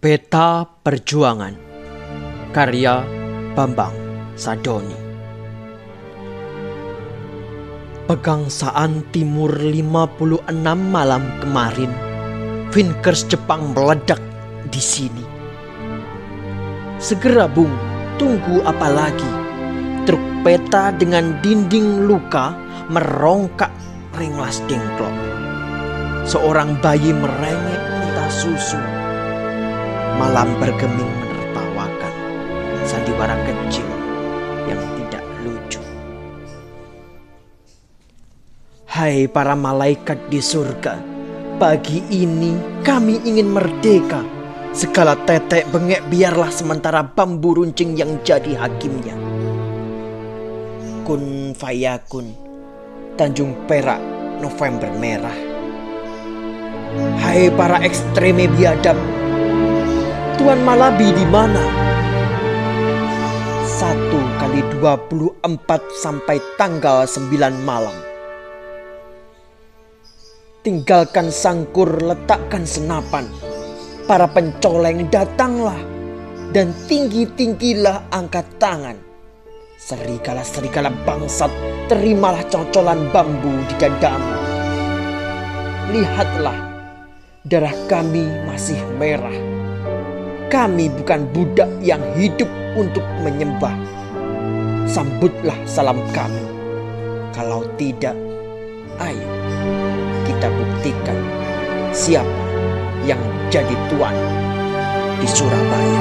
Peta Perjuangan. Karya Bambang Sadoni. Pegangsaan Timur 56 malam kemarin Vinkers Jepang meledak di sini. Segera bung, tunggu apa lagi? Truk peta dengan dinding luka merongkak ringlas dengklok. Seorang bayi merengek minta susu malam bergeming menertawakan sandiwara kecil yang tidak lucu. Hai para malaikat di surga, pagi ini kami ingin merdeka. Segala tetek bengek biarlah sementara bambu runcing yang jadi hakimnya. Kun fayakun, Tanjung Perak, November Merah. Hai para ekstreme biadab, Tuan Malabi di mana? Satu kali dua puluh empat sampai tanggal sembilan malam. Tinggalkan sangkur, letakkan senapan. Para pencoleng datanglah dan tinggi-tinggilah angkat tangan. Serigala-serigala bangsat, terimalah cocolan bambu di dadamu. Lihatlah, darah kami masih merah kami bukan budak yang hidup untuk menyembah. Sambutlah salam kami. Kalau tidak, ayo kita buktikan siapa yang jadi tuan di Surabaya.